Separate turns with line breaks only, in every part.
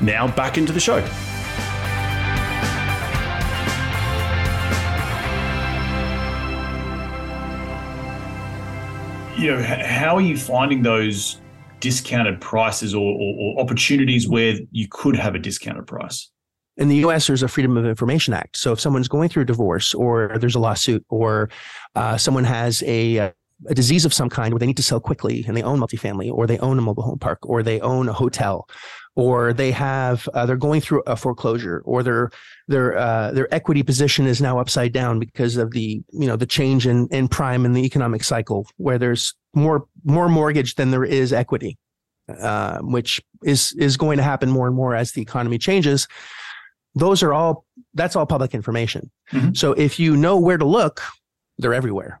now back into the show. You know, how are you finding those discounted prices or, or, or opportunities where you could have a discounted price?
in the US, there's a Freedom of Information Act. So if someone's going through a divorce or there's a lawsuit or uh, someone has a, uh, a disease of some kind where they need to sell quickly and they own multifamily or they own a mobile home park or they own a hotel or they have uh, they're going through a foreclosure or their their uh, their equity position is now upside down because of the you know the change in in prime in the economic cycle where there's more more mortgage than there is equity uh, which is is going to happen more and more as the economy changes. Those are all that's all public information. Mm-hmm. so if you know where to look they're everywhere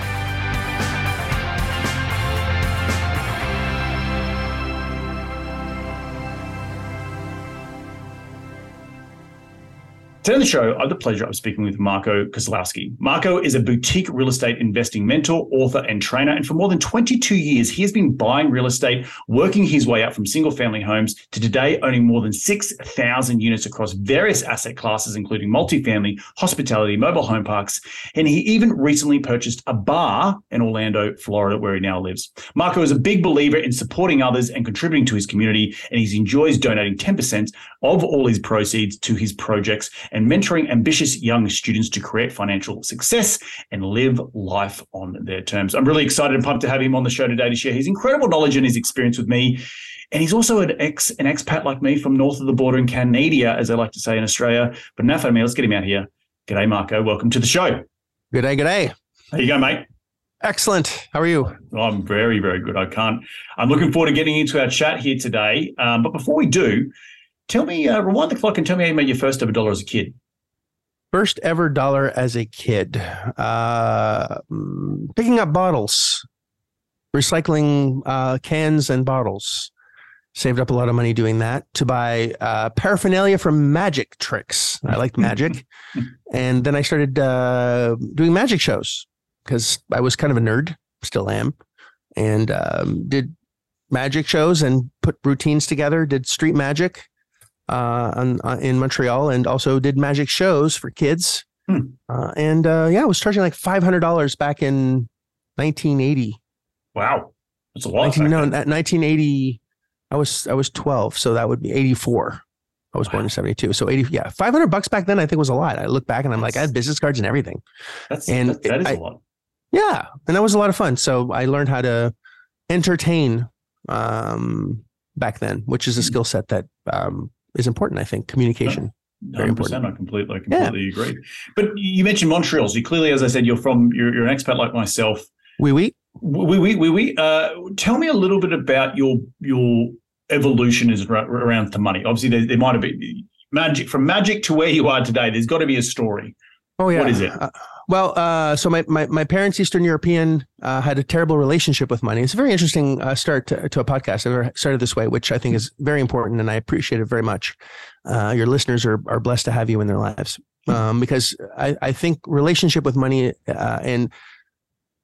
Today on the show, I have the pleasure of speaking with Marco Kozlowski. Marco is a boutique real estate investing mentor, author, and trainer. And for more than 22 years, he has been buying real estate, working his way up from single family homes to today owning more than 6,000 units across various asset classes, including multifamily, hospitality, mobile home parks. And he even recently purchased a bar in Orlando, Florida, where he now lives. Marco is a big believer in supporting others and contributing to his community, and he enjoys donating 10% of all his proceeds to his projects and mentoring ambitious young students to create financial success and live life on their terms. I'm really excited and pumped to have him on the show today to share his incredible knowledge and his experience with me. And he's also an ex an expat like me from north of the border in Canada, as I like to say in Australia. But enough of me, let's get him out here. G'day, Marco. Welcome to the show.
G'day, g'day.
How you go, mate?
Excellent. How are you?
I'm very, very good. I can't. I'm looking forward to getting into our chat here today. Um, but before we do, Tell me, uh, rewind the clock and tell me how you made your first ever dollar as a kid.
First ever dollar as a kid, uh, picking up bottles, recycling uh, cans and bottles. Saved up a lot of money doing that to buy uh, paraphernalia from magic tricks. I liked magic. and then I started uh, doing magic shows because I was kind of a nerd, still am, and um, did magic shows and put routines together, did street magic uh, on, uh, in Montreal and also did magic shows for kids.
Hmm.
Uh, and uh, yeah, I was charging like five hundred dollars back in 1980.
Wow, that's a lot.
19,
back
no,
then.
1980. I was I was 12, so that would be 84. I was born in 72. So 80, yeah, 500 bucks back then I think was a lot. I look back and I'm like, I had business cards and everything.
That's,
and
that, that is
I-
a lot.
Yeah, and that was a lot of fun. So I learned how to entertain um, back then, which is a
Hmm.
skill set that um, is important. I think communication. Very
100%,
important.
I completely, I completely agree. But you mentioned Montreal. So you clearly, as I said, you're from, you're, you're an expat like myself.
Oui, oui.
We, we, we, we, uh, tell me a little bit about your, your evolution is around to money. Obviously, there, there might have been magic from magic to where you are today. There's got to be a story.
Oh yeah.
What is it?
Uh, well, uh, so my, my my parents, Eastern European, uh, had a terrible relationship with money. It's a very interesting uh, start to, to a podcast. I never started this way, which I think is very important, and I appreciate it very much. Uh, your listeners are are blessed to have you in their lives um, because I, I think relationship with money uh, and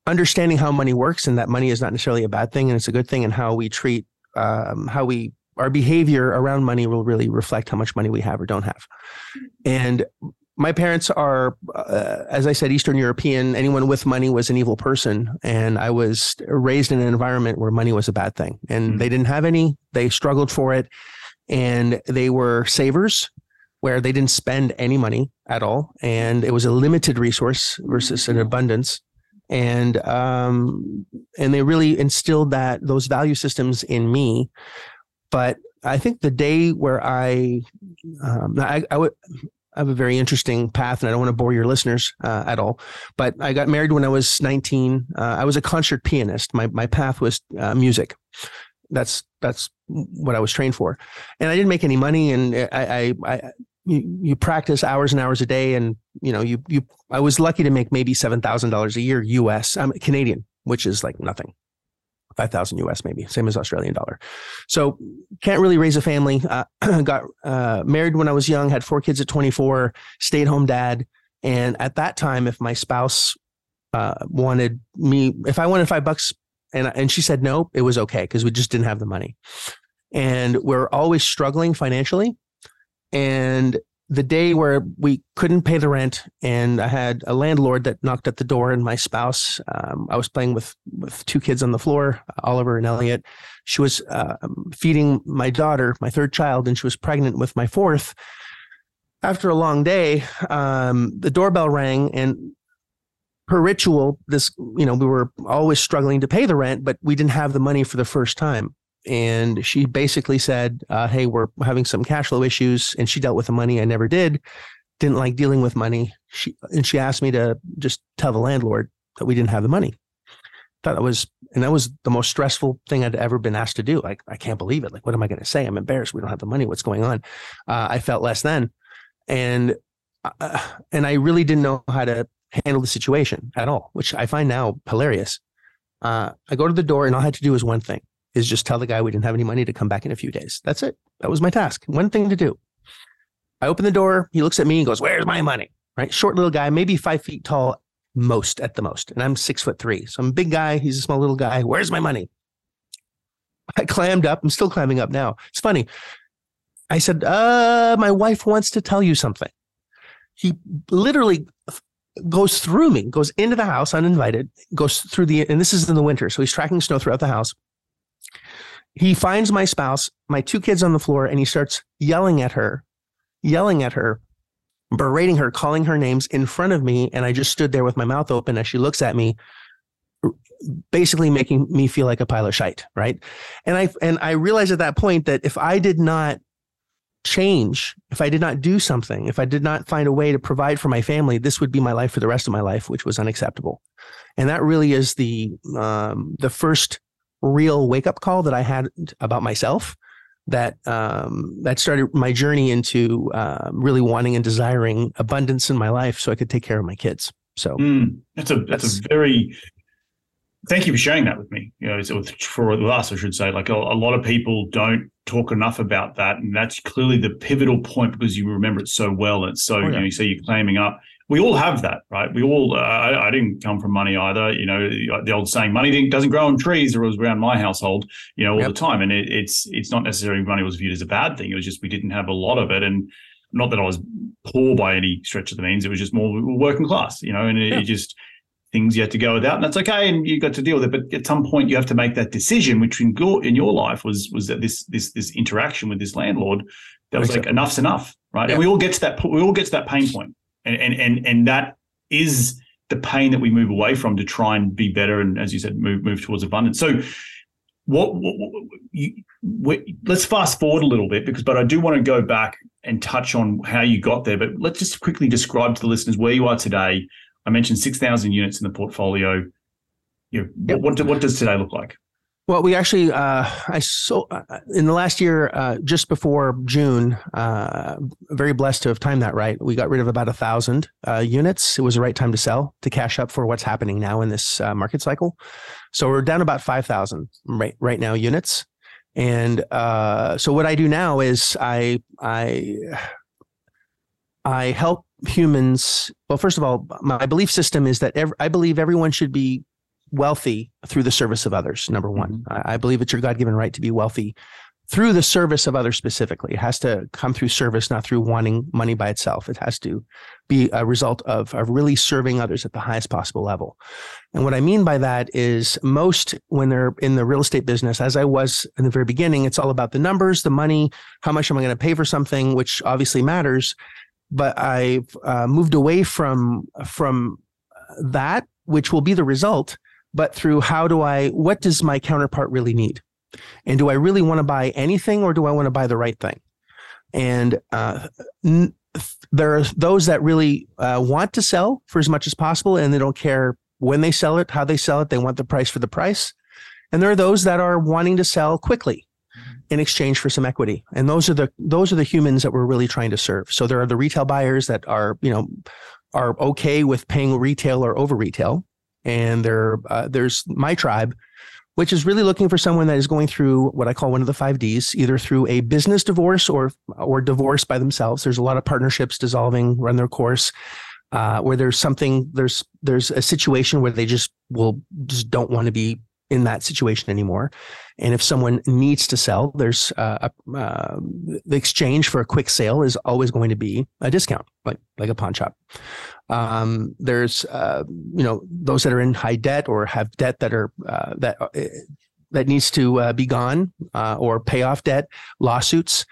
understanding how money works and that money is not necessarily a bad thing and it's a good thing, and how we treat um, how we our behavior around money will really reflect how much money we have or don't have. And my parents are, uh, as I said, Eastern European. Anyone with money was an evil person. And I was raised in an environment where money was a bad thing. And
Mhm.
they didn't have any, they struggled for it. And they were savers where they didn't spend any money at all. And it was a limited resource versus an abundance. And um, and they really instilled that those value systems in me. But I think the day where I um, I, I would I have a very interesting path, and I don't want to bore your listeners uh, at all. But I got married when I was 19. Uh, I was a concert pianist. My my path was uh, music. That's that's what I was trained for, and I didn't make any money. And I, I, I you, you practice hours and hours a day, and you know you you. I was lucky to make maybe seven thousand dollars a year U.S. I'm Canadian, which is like nothing. Five thousand US, maybe same as Australian dollar. So can't really raise a family. Uh, got uh, married when I was young, had four kids at 24, stayed home dad. And at that time, if my spouse uh, wanted me, if I wanted five bucks and, and she said no, it was okay because we just didn't have the money. And we're always struggling financially. And the day where we couldn't pay the rent and I had a landlord that knocked at the door and my spouse, um, I was playing with, with two kids on the floor, Oliver and Elliot. She was uh, feeding my daughter, my third child, and she was pregnant with my fourth. After a long day, um, the doorbell rang and per ritual, this, you know, we were always struggling to pay the rent, but we didn't have the money for the first time and she basically said, uh, "Hey, we're having some cash flow issues," and she dealt with the money. I never did. Didn't like dealing with money. She and she asked me to just tell the landlord that we didn't have the money. Thought that was, and that was the most stressful thing I'd ever been asked to do. Like, I can't believe it. Like, what am I going to say? I'm embarrassed. We don't have the money. What's going on? Uh, I felt less than, and uh, and I really didn't know how to handle the situation at all, which I find now hilarious. Uh, I go to the door, and all I had to do was one thing is just tell the guy we didn't have any money to come back in a few days. That's it. That was my task. One thing to do. I open the door. He looks at me and goes, Where's my money? Right. Short little guy, maybe five feet tall, most at the most. And I'm six foot three. So I'm a big guy. He's a small little guy. Where's my money? I clammed up. I'm still climbing up now. It's funny. I said, uh, my wife wants to tell you something. He literally goes through me, goes into the house uninvited, goes through the, and this is in the winter. So he's tracking snow throughout the house he finds my spouse, my two kids on the floor, and he starts yelling at her, yelling at her, berating her, calling her names in front of me. And I just stood there with my mouth open as she looks at me, basically making me feel like a pile of shite. Right. And I, and I realized at that point that if I did not change, if I did not do something, if I did not find a way to provide for my family, this would be my life for the rest of my life, which was unacceptable. And that really is the, um, the first real wake up call that I had about myself that um, that started my journey into uh, really wanting and desiring abundance in my life so I could take care of my kids. So
Mm, that's a that's,
That's-
a very. Thank you for sharing that with me. You know, so for us, I should say, like a, a lot of people don't talk enough about that, and that's clearly the pivotal point because you remember it so well. It's so
Oh, yeah.
you know, you say you're claiming up. We all have that, right? We all. Uh, I, I, didn't come from money either. You know, the old saying, "Money doesn't grow on trees," or was around my household, you know, all yep. the time. And it, it's it's not necessarily money was viewed as a bad thing. It was just we didn't have a lot of it, and not that I was poor by any stretch of the means. It was just more working class, you know, and it, yeah. it just things you had to go without, and that's okay, and you got to deal with it. But at some point, you have to make that decision, which in your in your life was was that this this this interaction with this landlord that was like enough's enough, right? Yeah. And we all get to that we all get to that pain point, and and and and that is the pain that we move away from to try and be better, and as you said, move move towards abundance. So. What, what, what you, let's fast forward a little bit because, but I do want to go back and touch on how you got there. But let's just quickly describe to the listeners where you are today, I mentioned 6,000 units in the portfolio. You know, yep. what, what does today look like?
Well, we actually, uh, I so uh, in the last year, uh, just before June, uh, very blessed to have timed that right. We got rid of about a thousand uh, units. It was the right time to sell to cash up for what's happening now in this uh, market cycle. So we're down about five thousand right right now units. And so what I do now is I I I help humans. Well, first of all, my belief system is that every, I believe everyone should be wealthy through the service of others. Number one, mm-hmm. I, I believe it's your God given right to be wealthy through the service of others specifically. It has to come through service, not through wanting money by itself. It has to be a result of, of really serving others at the highest possible level. And what I mean by that is most when they're in the real estate business, as I was in the very beginning, it's all about the numbers, the money, how much am I going to pay for something, which obviously matters but I've uh, moved away from from that, which will be the result. But through how do I? What does my counterpart really need? And do I really want to buy anything, or do I want to buy the right thing? And uh, n- there are those that really uh, want to sell for as much as possible, and they don't care when they sell it, how they sell it. They want the price for the price. And there are those that are wanting to sell quickly in exchange for some equity. And those are the those are the humans that we're really trying to serve. So there are the retail buyers that are, you know, are okay with paying retail or over retail. And there uh, there's my tribe, which is really looking for someone that is going through what I call one of the five Ds, either through a business divorce or or divorce by themselves. There's a lot of partnerships dissolving, run their course. Uh, where there's something there's there's a situation where they just will just don't want to be in that situation anymore. And if someone needs to sell, there's uh, a, uh, the exchange for a quick sale is always going to be a discount, like like a pawn shop. Um, there's uh, you know those that are in high debt or have debt that are uh, that uh, that needs to uh, be gone or pay off debt. Lawsuits.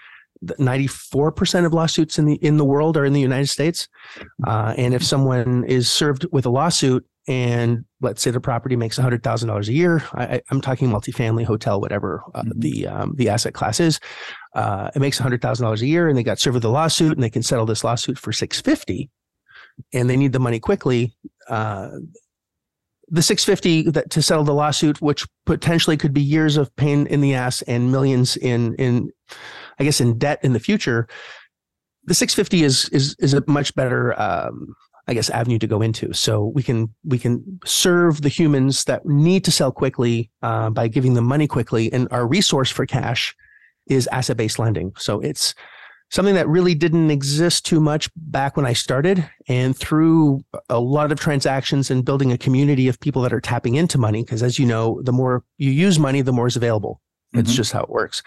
94% of lawsuits in the in the world are in the United States. and if someone is served with a lawsuit and let's say the property makes $100,000 a year. I, am talking multifamily, hotel, whatever uh, mm-hmm. the um, the asset class is. Uh, it makes $100,000 a year, and they got served with a lawsuit, and they can settle this lawsuit for 650, and they need the money quickly. Uh, the 650 that to settle the lawsuit, which potentially could be years of pain in the ass and millions in in, I guess, in debt in the future. The 650 is is is a much better um, I guess avenue to go into. So we can we can serve the humans that need to sell quickly uh, by giving them money quickly, and our resource for cash is asset based lending. So it's something that really didn't exist too much back when I started, and through a lot of transactions and building a community of people that are tapping into money, because as you know, the more you use money, the more is available. It's mm-hmm. just how it works.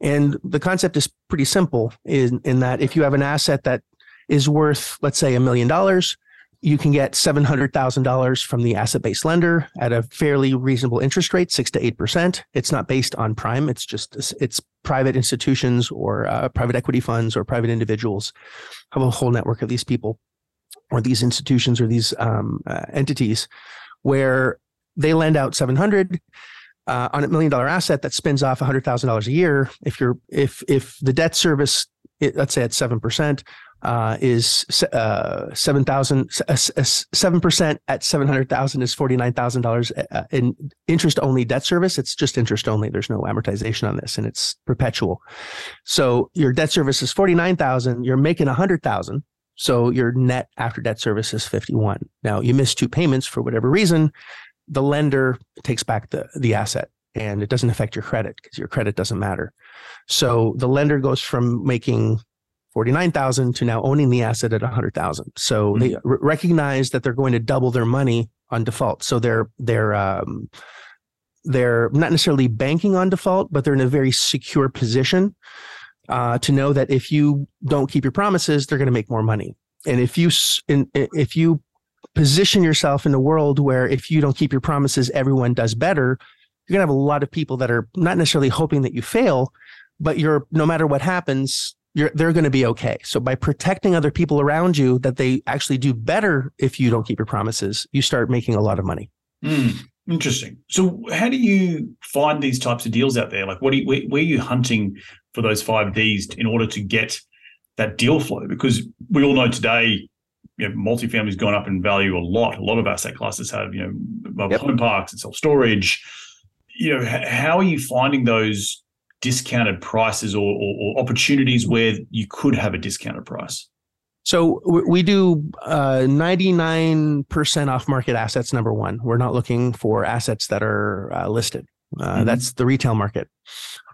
And the concept is pretty simple in, in that if you have an asset that is worth, let's say, a million dollars, you can get $700,000 from the asset based lender at a fairly reasonable interest rate, six to 8%. It's not based on prime. It's just, it's private institutions or uh, private equity funds or private individuals have a whole network of these people or these institutions or these um, uh, entities where they lend out 700 uh, on a million dollar asset that spins off $100,000 a year. If you're, if, if the debt service, it, let's say at 7%, uh, is uh, seven thousand seven percent at seven hundred thousand is forty nine thousand dollars uh, in interest only debt service. It's just interest only. There's no amortization on this, and it's perpetual. So your debt service is forty nine thousand. You're making a hundred thousand. So your net after debt service is fifty one. Now you miss two payments for whatever reason. The lender takes back the the asset and it doesn't affect your credit because your credit doesn't matter. So the lender goes from making 49,000 to now owning the asset at 100,000. So mm-hmm. they r- recognize that they're going to double their money on default. So they're they're um, they're not necessarily banking on default, but they're in a very secure position uh, to know that if you don't keep your promises, they're going to make more money. And if you in, if you position yourself in a world where if you don't keep your promises, everyone does better, you're going to have a lot of people that are not necessarily hoping that you fail, but you're no matter what happens, they're going to be okay. So by protecting other people around you, that they actually do better if you don't keep your promises, you start making a lot of money.
Mm, interesting. So how do you find these types of deals out there? Like, what do you, where, where are you hunting for those five Ds in order to get that deal flow? Because we all know today, you know, multifamily has gone up in value a lot. A lot of asset classes have, you know, mobile yep. home parks and self storage. You know, how are you finding those discounted prices or, or, or opportunities where you could have a discounted price?
So we do uh, 99% off market assets. Number one, we're not looking for assets that are uh, listed. Uh, mm-hmm. That's the retail market.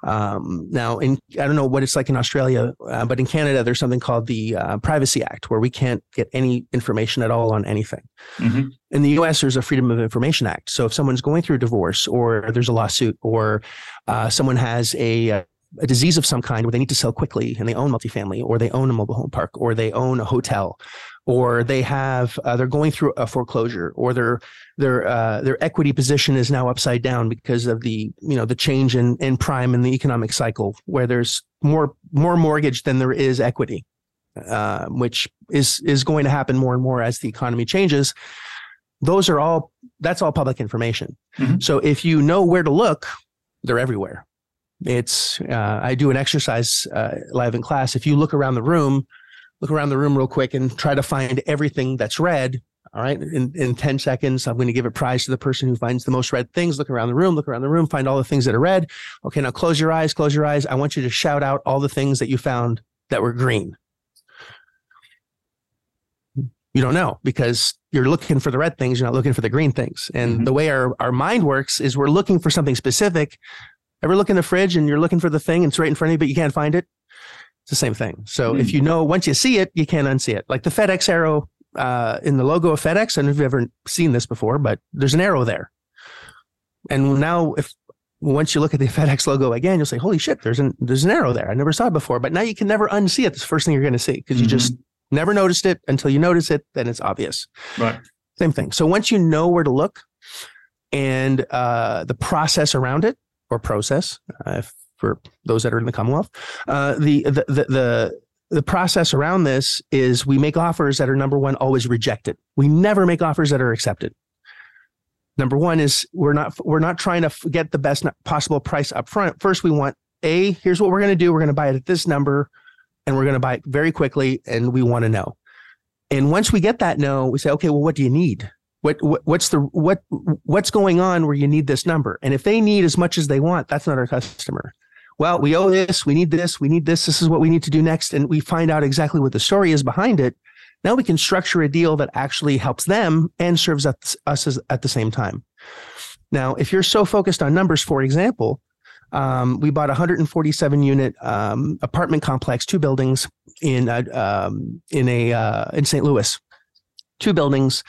Um, now, in I don't know what it's like in Australia, uh, but in Canada, there's something called the uh, Privacy Act, where we can't get any information at all on anything. Mm-hmm. In the U.S., there's a Freedom of Information Act. So if someone's going through a divorce, or there's a lawsuit, or uh, someone has a uh, a disease of some kind where they need to sell quickly and they own multifamily or they own a mobile home park or they own a hotel or they have uh, they're going through a foreclosure or their their uh, their equity position is now upside down because of the you know the change in in prime in the economic cycle where there's more more mortgage than there is equity uh, which is is going to happen more and more as the economy changes. Those are all that's all public information. Mm-hmm. so if you know where to look they're everywhere. It's uh, i do an exercise uh, live in class. If you look around the room look around the room real quick and try to find everything that's red. All right. In, in 10 seconds, I'm going to give a prize to the person who finds the most red things. Look around the room, look around the room, find all the things that are red. Okay. Now close your eyes, close your eyes. I want you to shout out all the things that you found that were green. You don't know because you're looking for the red things. You're not looking for the green things. And mm-hmm. the way our, our mind works is we're looking for something specific. Ever look in the fridge and you're looking for the thing and it's right in front of you, but you can't find it? It's the same thing. So mm. if hmm. you know, once you see it, you can't unsee it. Like the FedEx arrow uh, in the logo of FedEx. I don't know if you've ever seen this before, but there's an arrow there. And now, if once you look at the FedEx logo again, you'll say, "Holy shit! There's an there's an arrow there. I never saw it before." But now you can never unsee it. It's the first thing you're going to see because mm-hmm. you just never noticed it until you notice it. Then it's obvious.
Right.
Same thing. So once you know where to look and uh, the process around it or process, uh, if for those that are in the Commonwealth. Uh, the, the, the, the, the process around this is we make offers that are number one, always rejected. We never make offers that are accepted. Number one is we're not we're not trying to get the best possible price up front. First, we want a here's what we're going to do. We're going to buy it at this number, and we're going to buy it very quickly, and we want to know. And once we get that no, we say, okay, well, what do you need? What, what what's the what what's going on where you need this number? And if they need as much as they want, that's not our customer well, we owe this, we need this, we need this, this is what we need to do next. And we find out exactly what the story is behind it. Now we can structure a deal that actually helps them and serves us, at the same time. Now, if you're so focused on numbers, for example, um, we bought a 147 unit um, apartment complex, two buildings in a, um, in a uh, in St. Louis, two buildings.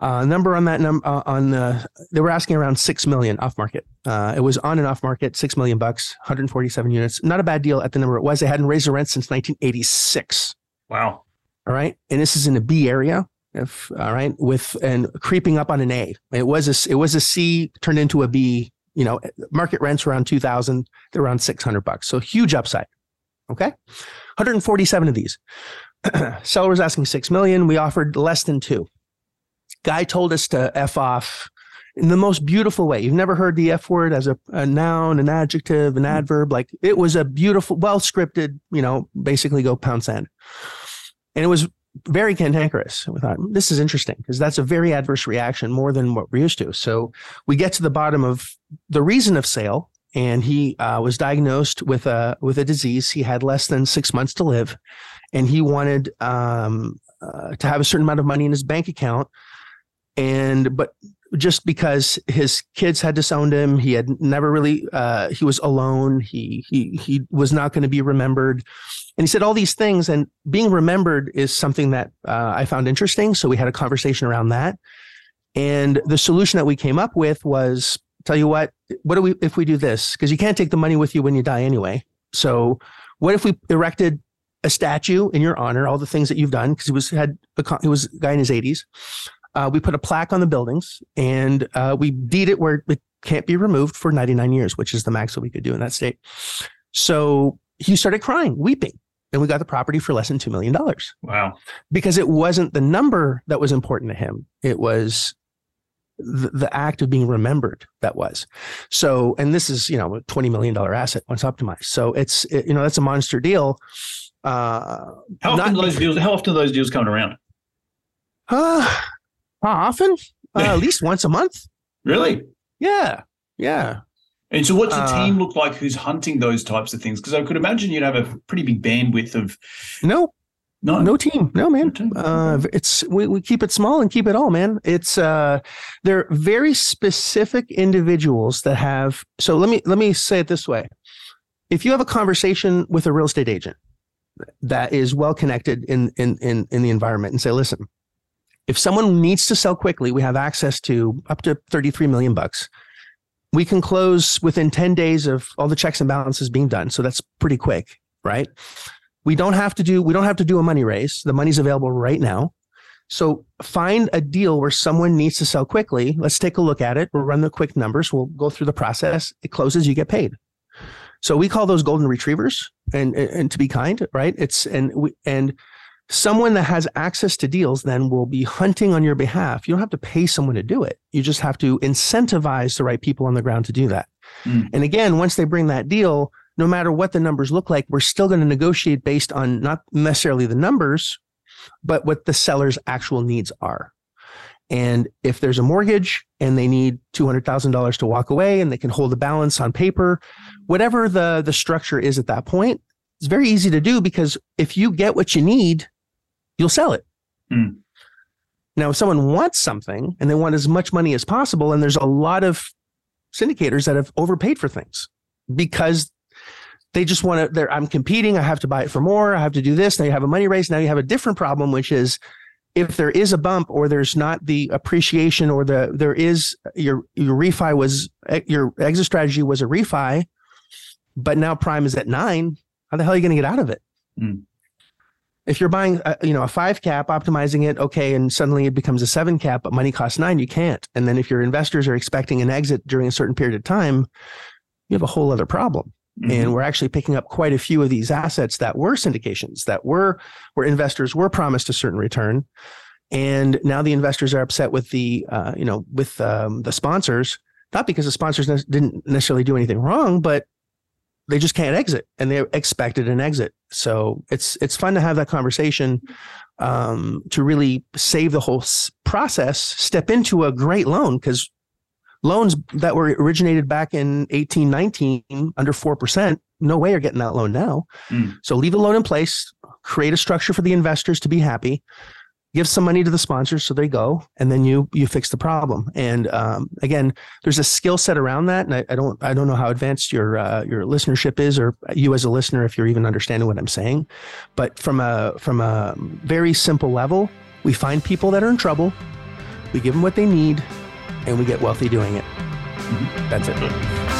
Uh, number on that number uh, on the they were asking around six million off market. Uh, it was on and off market, six million bucks, 147 units. Not a bad deal at the number it was. They hadn't raised the rent since 1986.
Wow.
All right, and this is in a B area. If all right, with and creeping up on an A. It was a it was a C turned into a B. You know, market rents around 2,000. They're around 600 bucks. So huge upside. Okay, 147 of these. Seller was asking six million. We offered less than two. Guy told us to F off in the most beautiful way. You've never heard the F word as a, a noun, an adjective, an adverb. Like it was a beautiful, well scripted, you know, basically go pound sand. And it was very cantankerous. We thought this is interesting because that's a very adverse reaction more than what we're used to. So we get to the bottom of the reason of sale. And he uh, was diagnosed with a with a disease. He had less than six months to live, and he wanted um, uh, to have a certain amount of money in his bank account and but just because his kids had disowned him, he had never really uh, he was alone. He he he was not going to be remembered. And he said all these things, and being remembered is something that uh, I found interesting. So we had a conversation around that. And the solution that we came up with was tell you what, what do we, if we do this? Because you can't take the money with you when you die anyway. So what if we erected a statue in your honor, all the things that you've done? Because he was, had, a, he was a guy in his 80s. Uh, we put a plaque on the buildings and uh, we deed it where it can't be removed for 99 years, which is the max that we could do in that state. So he started crying, weeping, and we got the property for less than $2 million.
Wow.
Because it wasn't the number that was important to him. It was the, the act of being remembered that was. So, and this is, you know, a $20 million asset once optimized. So it's, it, you know, that's a monster deal.
Uh, how often not, those deals, how often those deals coming around?
Uh, often? Uh, at least once a month.
Really?
Yeah. Yeah.
And so, what's a uh, team look like who's hunting those types of things? Because I could imagine you'd have a pretty big bandwidth of.
No, no, no team, no man. Uh, it's we, we keep it small and keep it all, man. It's uh, they're very specific individuals that have. So let me let me say it this way: if you have a conversation with a real estate agent that is well connected in in in in the environment, and say, listen, if someone needs to sell quickly, we have access to up to thirty three million bucks we can close within 10 days of all the checks and balances being done. So that's pretty quick, right? We don't have to do we don't have to do a money raise. The money's available right now. So find a deal where someone needs to sell quickly. Let's take a look at it. We'll run the quick numbers. We'll go through the process. It closes, you get paid. So we call those golden retrievers and and to be kind, right? It's and we and someone that has access to deals then will be hunting on your behalf. You don't have to pay someone to do it. You just have to incentivize the right people on the ground to do that. Mm. And again, once they bring that deal, no matter what the numbers look like, we're still going to negotiate based on not necessarily the numbers, but what the seller's actual needs are. And if there's a mortgage and they need $200,000 to walk away and they can hold the balance on paper, whatever the, the structure is at that point, it's very easy to do because if you get what you need, you'll sell it. Mm. Now, if someone wants something and they want as much money as possible, and there's a lot of syndicators that have overpaid for things because they just want to, I'm competing. I have to buy it for more. I have to do this. Now you have a money raise. Now you have a different problem, which is if there is a bump or there's not the appreciation or the, there is your, your refi was, your exit strategy was a refi, but now prime is at nine. How the hell are you going to get out of it? Mm if you're buying a, you know a five cap optimizing it okay and suddenly it becomes a seven cap but money costs nine you can't. And then if your investors are expecting an exit during a certain period of time you have a whole other problem. Mm-hmm. and we're actually picking up quite a few of these assets that were syndications that were where investors were promised a certain return. And now the investors are upset with the uh, you know with um, the sponsors not because the sponsors ne- didn't necessarily do anything wrong but they just can't exit and they expected an exit. So it's it's fun to have that conversation um, to really save the whole process, step into a great loan because loans that were originated back in 1819 under 4%, no way are getting that loan now. Mm. So leave the loan in place, create a structure for the investors to be happy give some money to the sponsors so they go and then you you fix the problem. And um, again there's a skill set around that and I, I, don't i don't know how advanced your uh, your listenership is or you as a listener if you're even understanding what i'm saying. But from a from a very simple level we find people that are in trouble we give them what they need and we get wealthy doing it. Mm-hmm. that's it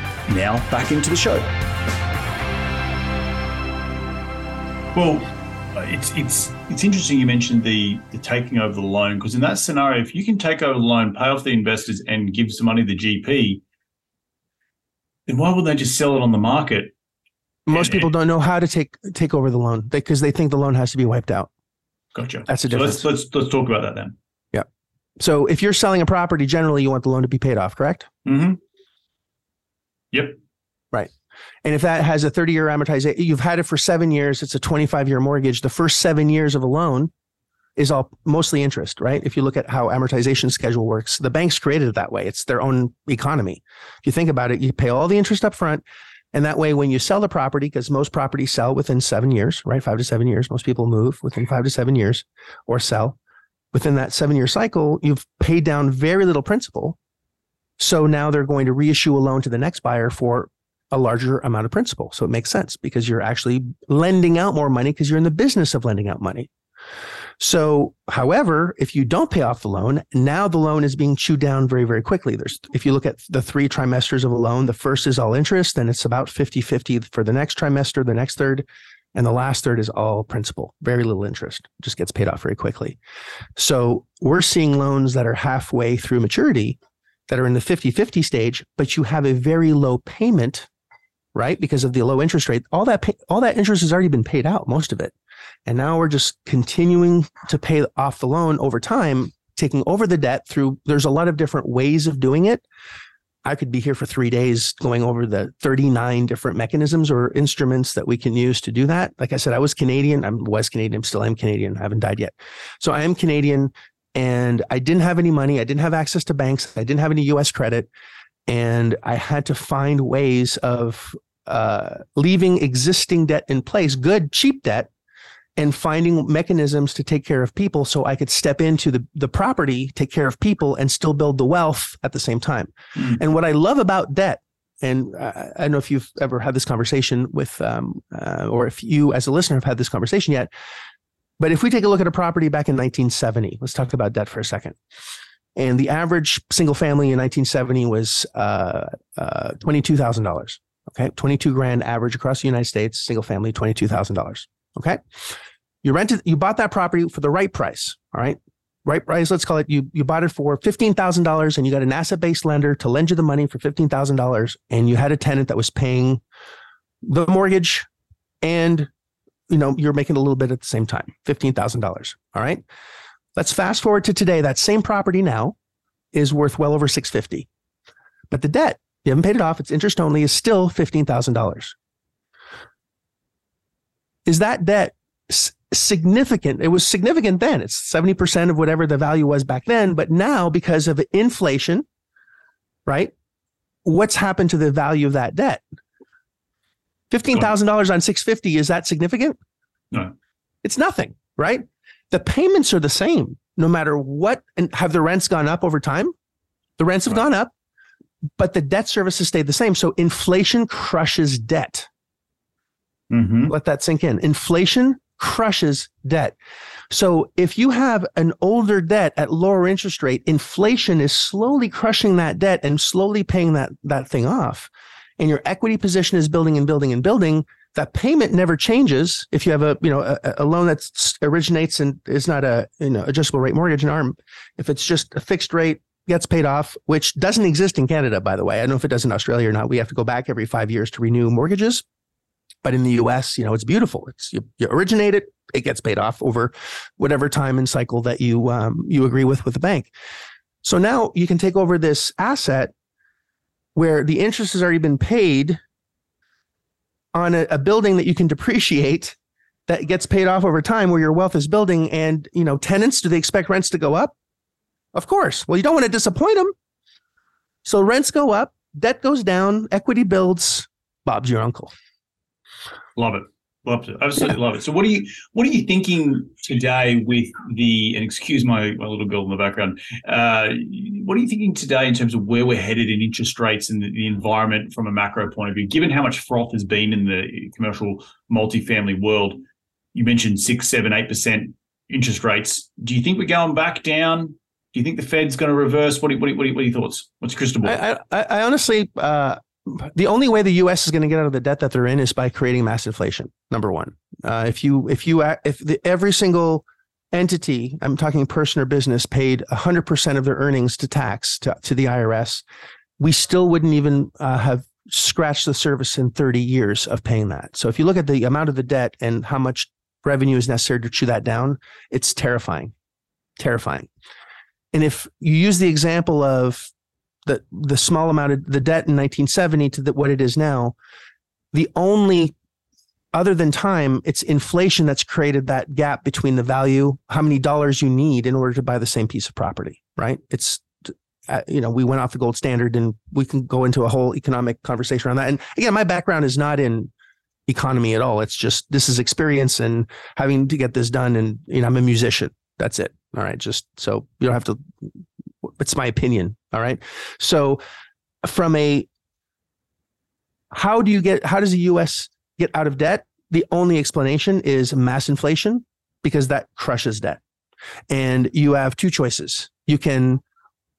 Now, back into the show. Well, it's it's it's interesting you mentioned the the taking over the loan because in that scenario, if you can take over the loan, pay off the investors, and give some money to the GP, then why would they just sell it on the market?
Most and, people don't know how to take take over the loan because they think the loan has to be wiped out.
Gotcha.
That's the difference.
So let's let's let's talk about that then.
Yeah. So if you're selling a property, generally you want the loan to be paid off, correct?
Mm-hmm. Yep.
Right. And if that has a 30 year amortization, you've had it for seven years, it's a 25 year mortgage. The first seven years of a loan is all mostly interest, right? If you look at how amortization schedule works, the banks created it that way. It's their own economy. If you think about it, you pay all the interest up front. And that way, when you sell the property, because most properties sell within seven years, right? Five to seven years. Most people move within five to seven years or sell. Within that seven year cycle, you've paid down very little principal. So now they're going to reissue a loan to the next buyer for a larger amount of principal. So it makes sense because you're actually lending out more money because you're in the business of lending out money. So, however, if you don't pay off the loan, now the loan is being chewed down very, very quickly. There's, if you look at the three trimesters of a loan, the first is all interest, then it's about 50 50 for the next trimester, the next third, and the last third is all principal, very little interest, just gets paid off very quickly. So, we're seeing loans that are halfway through maturity that are in the 50 50 stage, but you have a very low payment right? Because of the low interest rate, all that pay, all that interest has already been paid out, most of it. And now we're just continuing to pay off the loan over time, taking over the debt through there's a lot of different ways of doing it. I could be here for 3 days going over the 39 different mechanisms or instruments that we can use to do that. Like I said, I was Canadian, I'm was Canadian, I'm still am Canadian, I haven't died yet. So I am Canadian and I didn't have any money, I didn't have access to banks, I didn't have any US credit and I had to find ways of uh, leaving existing debt in place, good, cheap debt, and finding mechanisms to take care of people so I could step into the, the property, take care of people, and still build the wealth at the same time. Mm-hmm. And what I love about debt, and I, I, don't know if you've ever had this conversation with, um, uh, or if you as a listener have had this conversation yet, but if we take a look at a property back in 1970, let's talk about debt for a second. And the average single family in 1970 was uh, uh, $22,000. Okay. 22 grand average across the United States, single family, $22,000. Okay. You rented, you bought that property for the right price. All right. Right price, let's call it you you bought it for $15,000 and you got an asset-based lender to lend you the money for $15,000 and you had a tenant that was paying the mortgage and you know you're making a little bit at the same time $15,000 all right let's fast forward to today that same property now is worth well over 650 but the debt you haven't paid it off, it's interest only, is still $15,000. Is that debt significant? It was significant then. It's 70% of whatever the value was back then. But now, because of inflation, right? What's happened to the value of that debt? $15,000 on 650, is that significant?
No.
It's nothing, right? The payments are the same no matter what. And have the rents gone up over time? The rents have right. gone up but the debt service has stayed the same. So inflation crushes debt. Mm-hmm. Let that sink in. Inflation crushes debt. So if you have an older debt at lower interest rate, inflation is slowly crushing that debt and slowly paying that, that thing off. And your equity position is building and building and building. That payment never changes. If you have a, you know, a, a loan that originates and is not a, you know, adjustable rate mortgage, an ARM, if it's just a fixed rate gets paid off, which doesn't exist in Canada, by the way. I don't know if it does in Australia or not. We have to go back every five years to renew mortgages. But in the US, you know, it's beautiful. It's you, you originate it, it gets paid off over whatever time and cycle that you um, you agree with with the bank. So now you can take over this asset where the interest has already been paid on a, a building that you can depreciate that gets paid off over time where your wealth is building and you know tenants do they expect rents to go up of course. Well, you don't want to disappoint them. So rents go up, debt goes down, equity builds. Bob's your uncle.
Love it. Love it. Absolutely love it. So what are you what are you thinking today with the and excuse my, my little girl in the background. Uh, what are you thinking today in terms of where we're headed in interest rates and the, the environment from a macro point of view, given how much froth has been in the commercial multifamily world? You mentioned six, seven, eight percent interest rates. Do you think we're going back down? Do you think the Fed's going to reverse? What are, what are, what are, what are your thoughts? What's crystal ball?
I, I, I honestly, uh, the only way the U.S. is going to get out of the debt that they're in is by creating mass inflation. Number one, uh, if you if you if the, every single entity, I'm talking person or business, paid 100 percent of their earnings to tax to, to the IRS, we still wouldn't even uh, have scratched the surface in 30 years of paying that. So if you look at the amount of the debt and how much revenue is necessary to chew that down, it's terrifying, terrifying. And if you use the example of the the small amount of the debt in 1970 to the, what it is now, the only other than time, it's inflation that's created that gap between the value, how many dollars you need in order to buy the same piece of property, right? It's, uh, you know, we went off the gold standard and we can go into a whole economic conversation around that. And again, my background is not in economy at all. It's just, this is experience and having to get this done. And, you know, I'm a musician. That's it. All right. Just so you don't have to, it's my opinion. All right. So from a, how do you get, how does the US get out of debt, the only explanation is mass inflation because that crushes debt. And you have two choices. You can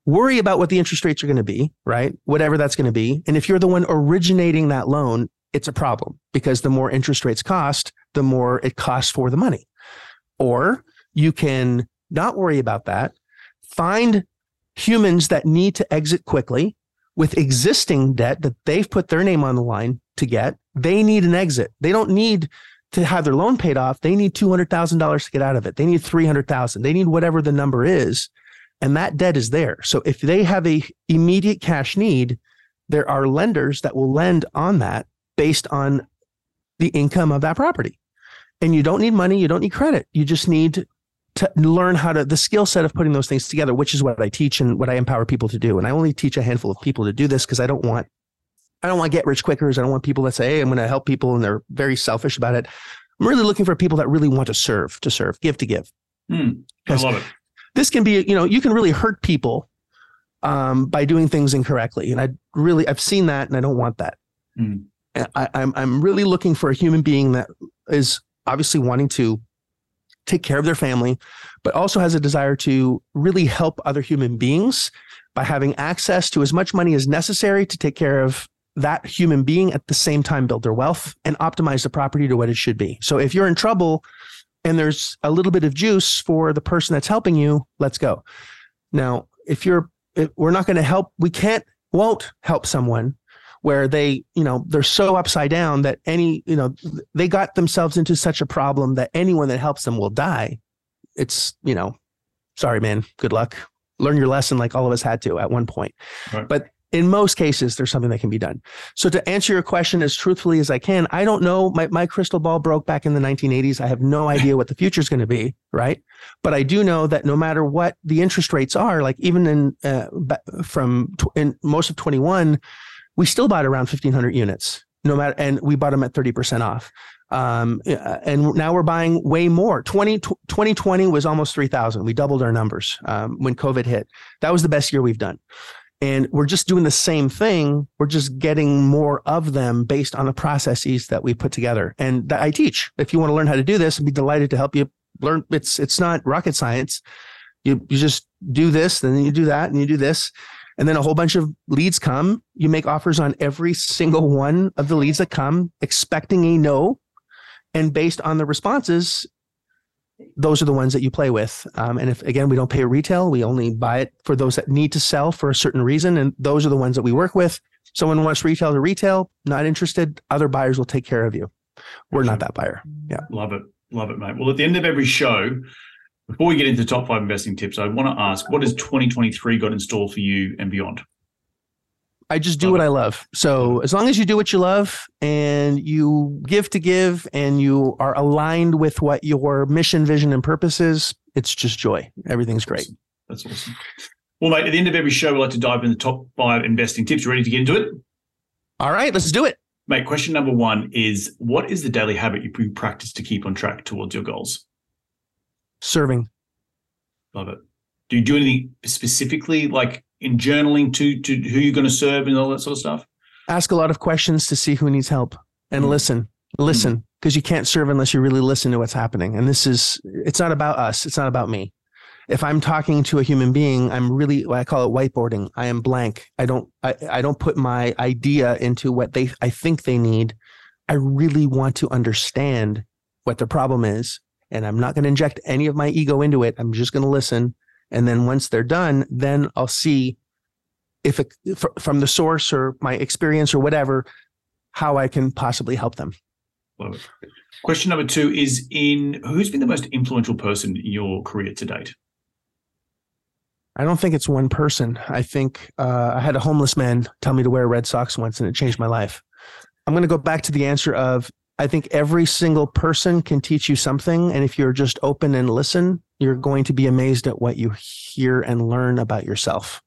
worry about what the interest rates are going to be, right? Whatever that's going to be. And if you're the one originating that loan, it's a problem because the more interest rates cost, the more it costs for the money. Or you can not worry about that, find humans that need to exit quickly with existing debt that they've put their name on the line to get, they need an exit. They don't need to have their loan paid off. They need $200,000 to get out of it. They need 300,000. They need whatever the number is. And that debt is there. So if they have a immediate cash need, there are lenders that will lend on that based on the income of that property. And you don't need money, you don't need credit. You just need to learn how to the skill set of putting those things together, which is what I teach and what I empower people to do. And I only teach a handful of people to do this because I don't want I don't want get rich quickers. I don't want people that say, hey, I'm going to help people and they're very selfish about it. I'm really looking for people that really want to serve, to serve, give to give.
Mm, I love it.
This can be, you know, you can really hurt people um, by doing things incorrectly. And I really, I've seen that and I don't want that. Mm. I, I'm, I'm really looking for a human being that is obviously wanting to take care of their family, but also has a desire to really help other human beings by having access to as much money as necessary to take care of that human being at the same time build their wealth and optimize the property to what it should be. So if you're in trouble and there's a little bit of juice for the person that's helping you, let's go. Now, if you're if we're not going to help, we can't won't help someone where they, you know, they're so upside down that any, you know, they got themselves into such a problem that anyone that helps them will die. It's, you know, sorry man, good luck. Learn your lesson like all of us had to at one point. Right. But in most cases, there's something that can be done. So to answer your question as truthfully as I can, I don't know. My, my crystal ball broke back in the 1980s. I have no idea what the future is going to be, right? But I do know that no matter what the interest rates are, like even in uh, from in most of 21, we still bought around 1,500 units, no matter, and we bought them at 30% off. Um, and now we're buying way more. 20, 2020 was almost 3,000. We doubled our numbers um, when COVID hit. That was the best year we've done and we're just doing the same thing we're just getting more of them based on the processes that we put together and that i teach if you want to learn how to do this i'd be delighted to help you learn it's it's not rocket science you you just do this then you do that and you do this and then a whole bunch of leads come you make offers on every single one of the leads that come expecting a no and based on the responses those are the ones that you play with. Um, and if again we don't pay retail, we only buy it for those that need to sell for a certain reason, and those are the ones that we work with. Someone wants retail to retail, not interested. Other buyers will take care of you. We're not that buyer. Yeah,
love it, love it, mate. Well, at the end of every show, before we get into top five investing tips, I want to ask, what has 2023 got in store for you and beyond?
I just do what I love. So as long as you do what you love and you give to give and you are aligned with what your mission, vision, and purpose is, it's just joy. Everything's great.
That's awesome. Well, mate, at the end of every show, we like to dive in the top five investing tips. You ready to get into it?
All right, let's do it.
Mate, question number one is what is the daily habit you practice to keep on track towards your goals?
Serving.
Love it. Do you do anything specifically like in journaling to to who you're going to serve and all that sort of stuff?
Ask a lot of questions to see who needs help and mm. listen. Listen, because mm. you can't serve unless you really listen to what's happening. And this is it's not about us. It's not about me. If I'm talking to a human being, I'm really I call it whiteboarding. I am blank. I don't I, I don't put my idea into what they I think they need. I really want to understand what the problem is. And I'm not going to inject any of my ego into it. I'm just going to listen and then once they're done, then I'll see if it, from the source or my experience or whatever, how I can possibly help them.
Love it. Question number two is in who's been the most influential person in your career to date?
I don't think it's one person. I think uh, I had a homeless man tell me to wear red socks once, and it changed my life. I'm going to go back to the answer of I think every single person can teach you something. And if you're just open and listen, you're going to be amazed at what you hear and learn about yourself.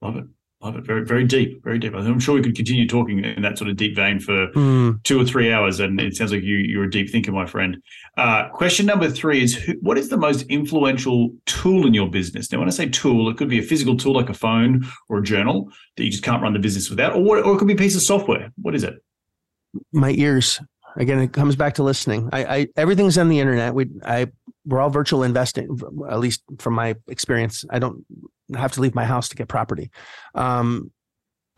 Love it. Love it. Very, very deep, very deep. I'm sure we could continue talking in that sort of deep vein for mm. two or three hours. And it sounds like you, you're a deep thinker, my friend. Uh, question number three is who, what is the most influential tool in your business? Now, when I say tool, it could be a physical tool like a phone or a journal that you just can't run the business without, or, or it could be a piece of software. What is it?
My ears. Again, it comes back to listening. I, I everything's on the internet. We, I, we're all virtual investing, at least from my experience. I don't have to leave my house to get property. Um,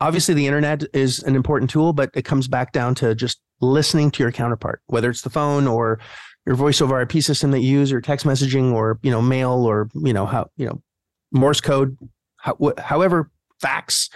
obviously, the internet is an important tool, but it comes back down to just listening to your counterpart, whether it's the phone or your voice over IP system that you use, or text messaging, or you know, mail, or you know, how you know, Morse code, how, wh- however, fax,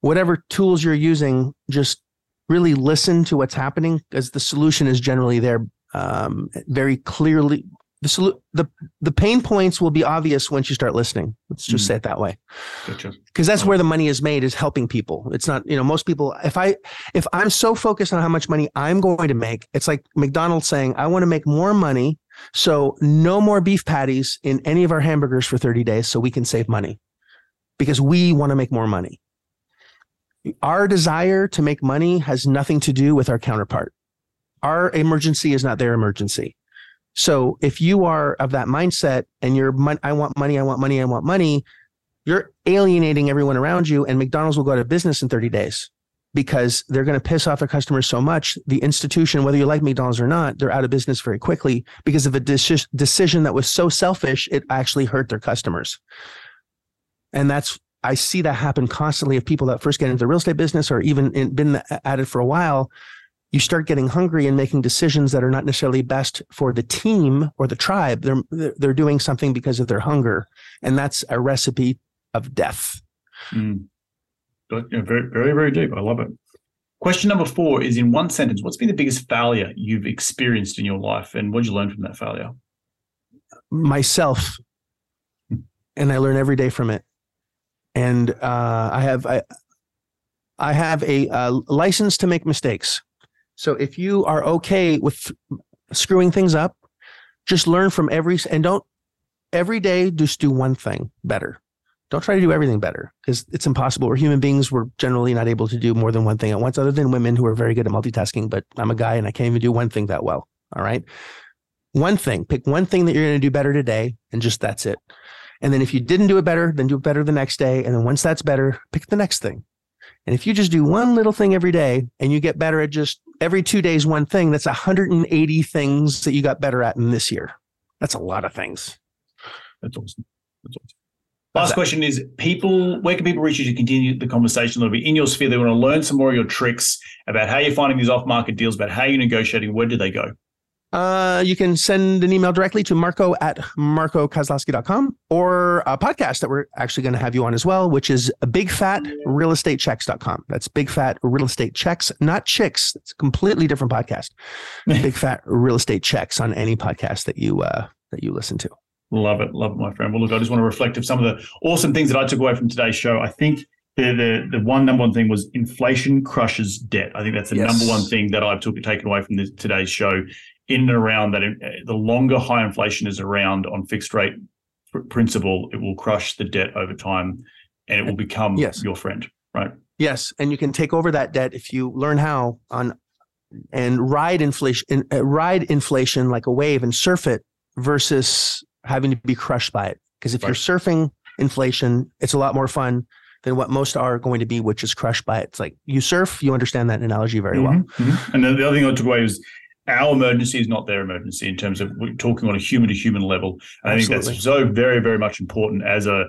whatever tools you're using, just really listen to what's happening because the solution is generally there um, very clearly the the the pain points will be obvious once you start listening. Let's just mm. say it that way. Because gotcha. that's where the money is made is helping people. It's not, you know, most people if I if I'm so focused on how much money I'm going to make, it's like McDonald's saying, I want to make more money, so no more beef patties in any of our hamburgers for 30 days so we can save money. Because we want to make more money. Our desire to make money has nothing to do with our counterpart. Our emergency is not their emergency so if you are of that mindset and you're, I want money, I want money, I want money, you're alienating everyone around you, and McDonald's will go out of business in 30 days because they're going to piss off their customers so much. The institution, whether you like McDonald's or not, they're out of business very quickly because of a de- decision that was so selfish, it actually hurt their customers. And that's, I see that happen constantly of people that first get into the real estate business or even in, been at it for a while you start getting hungry and making decisions that are not necessarily best for the team or the tribe. They're they're doing something because of their hunger, and that's a recipe of death.
Mm. Very, very, very deep. I love it. Question number four is in one sentence. What's been the biggest failure you've experienced in your life, and what did you learn from that failure?
Myself, hmm. and I learn every day from it. And uh, I have I, I have a, a license to make mistakes so if you are okay with screwing things up, just learn from every and don't every day just do one thing better. Don't try to do everything better because it's impossible. We're human beings. We're generally not able to do more than one thing at once, other than women who are very good at multitasking. But I'm a guy and I can't even do one thing that well. All right. One thing, pick one thing that you're going to do better today, and just that's it. And then if you didn't do it better, then do it better the next day. And then once that's better, pick the next thing. And if you just do one little thing every day and you get better at just every two days, one thing, that's 180 things that you got better at in this year. That's a lot of things.
That's awesome. That's awesome. Last question is people, where can people reach you to continue the conversation a little bit in your sphere? They want to learn some more of your tricks about how you're finding these off market deals, about how you're negotiating. Where do they go?
Uh, you can send an email directly to marco at marcokozlowski.com or a podcast that we're actually going to have you on as well, which is big fat real estate checks.com. That's big fat real estate checks, not chicks. It's a completely different podcast. big fat real estate checks on any podcast that you, uh, that you listen to.
Love it. Love it, my friend. Well, look, I just want to reflect of some of the awesome things that I took away from today's show. I think the, the, the one number one thing was inflation crushes debt. I think that's the yes. number one thing that I've took taken away from this, today's show in and around that, the longer high inflation is around on fixed rate principle, it will crush the debt over time and it will become yes. your friend, right?
Yes, and you can take over that debt if you learn how on and ride inflation, uh, ride inflation like a wave and surf it versus having to be crushed by it. Because if right. you're surfing inflation, it's a lot more fun than what most are going to be, which is crushed by it. It's like you surf, you understand that analogy very mm-hmm, well.
Mm-hmm. And the other thing I took away is our emergency is not their emergency in terms of talking on a human to human level. And I think that's so very, very much important as a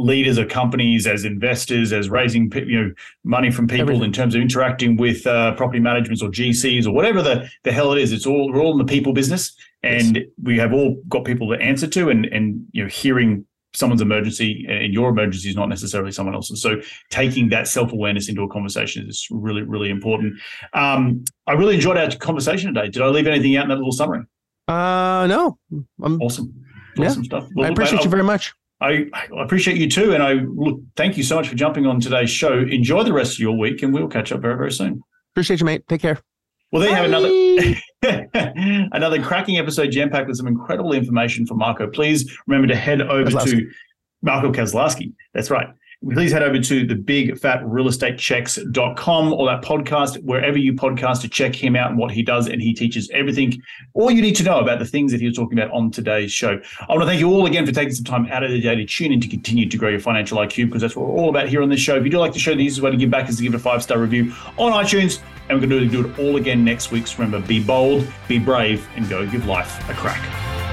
leaders of companies, as investors, as raising you know money from people Everything. in terms of interacting with uh, property managements or GCs or whatever the, the hell it is. It's all we're all in the people business, and yes. we have all got people to answer to, and and you know hearing someone's emergency and your emergency is not necessarily someone else's. So taking that self awareness into a conversation is really, really important. Um, I really enjoyed our conversation today. Did I leave anything out in that little summary?
Uh, no.
I'm, awesome. Awesome
stuff. Well, I appreciate you very much.
I, I, appreciate you too. And I look, thank you so much for jumping on today's show. Enjoy the rest of your week and we'll catch up very, very soon.
Appreciate you, mate. Take care.
Well, there you have another another cracking episode jam packed with some incredible information for Marco. Please remember to head over Kozlowski. to Marco Kozlowski. That's right please head over to the bigfatrealestatechecks.com or that podcast, wherever you podcast to check him out and what he does. And he teaches everything, all you need to know about the things that he was talking about on today's show. I want to thank you all again for taking some time out of the day to tune in to continue to grow your financial IQ because that's what we're all about here on this show. If you do like the show, the easiest way to give back is to give it a five star review on iTunes. And we're going to do it all again next week. So remember, be bold, be brave, and go give life a crack.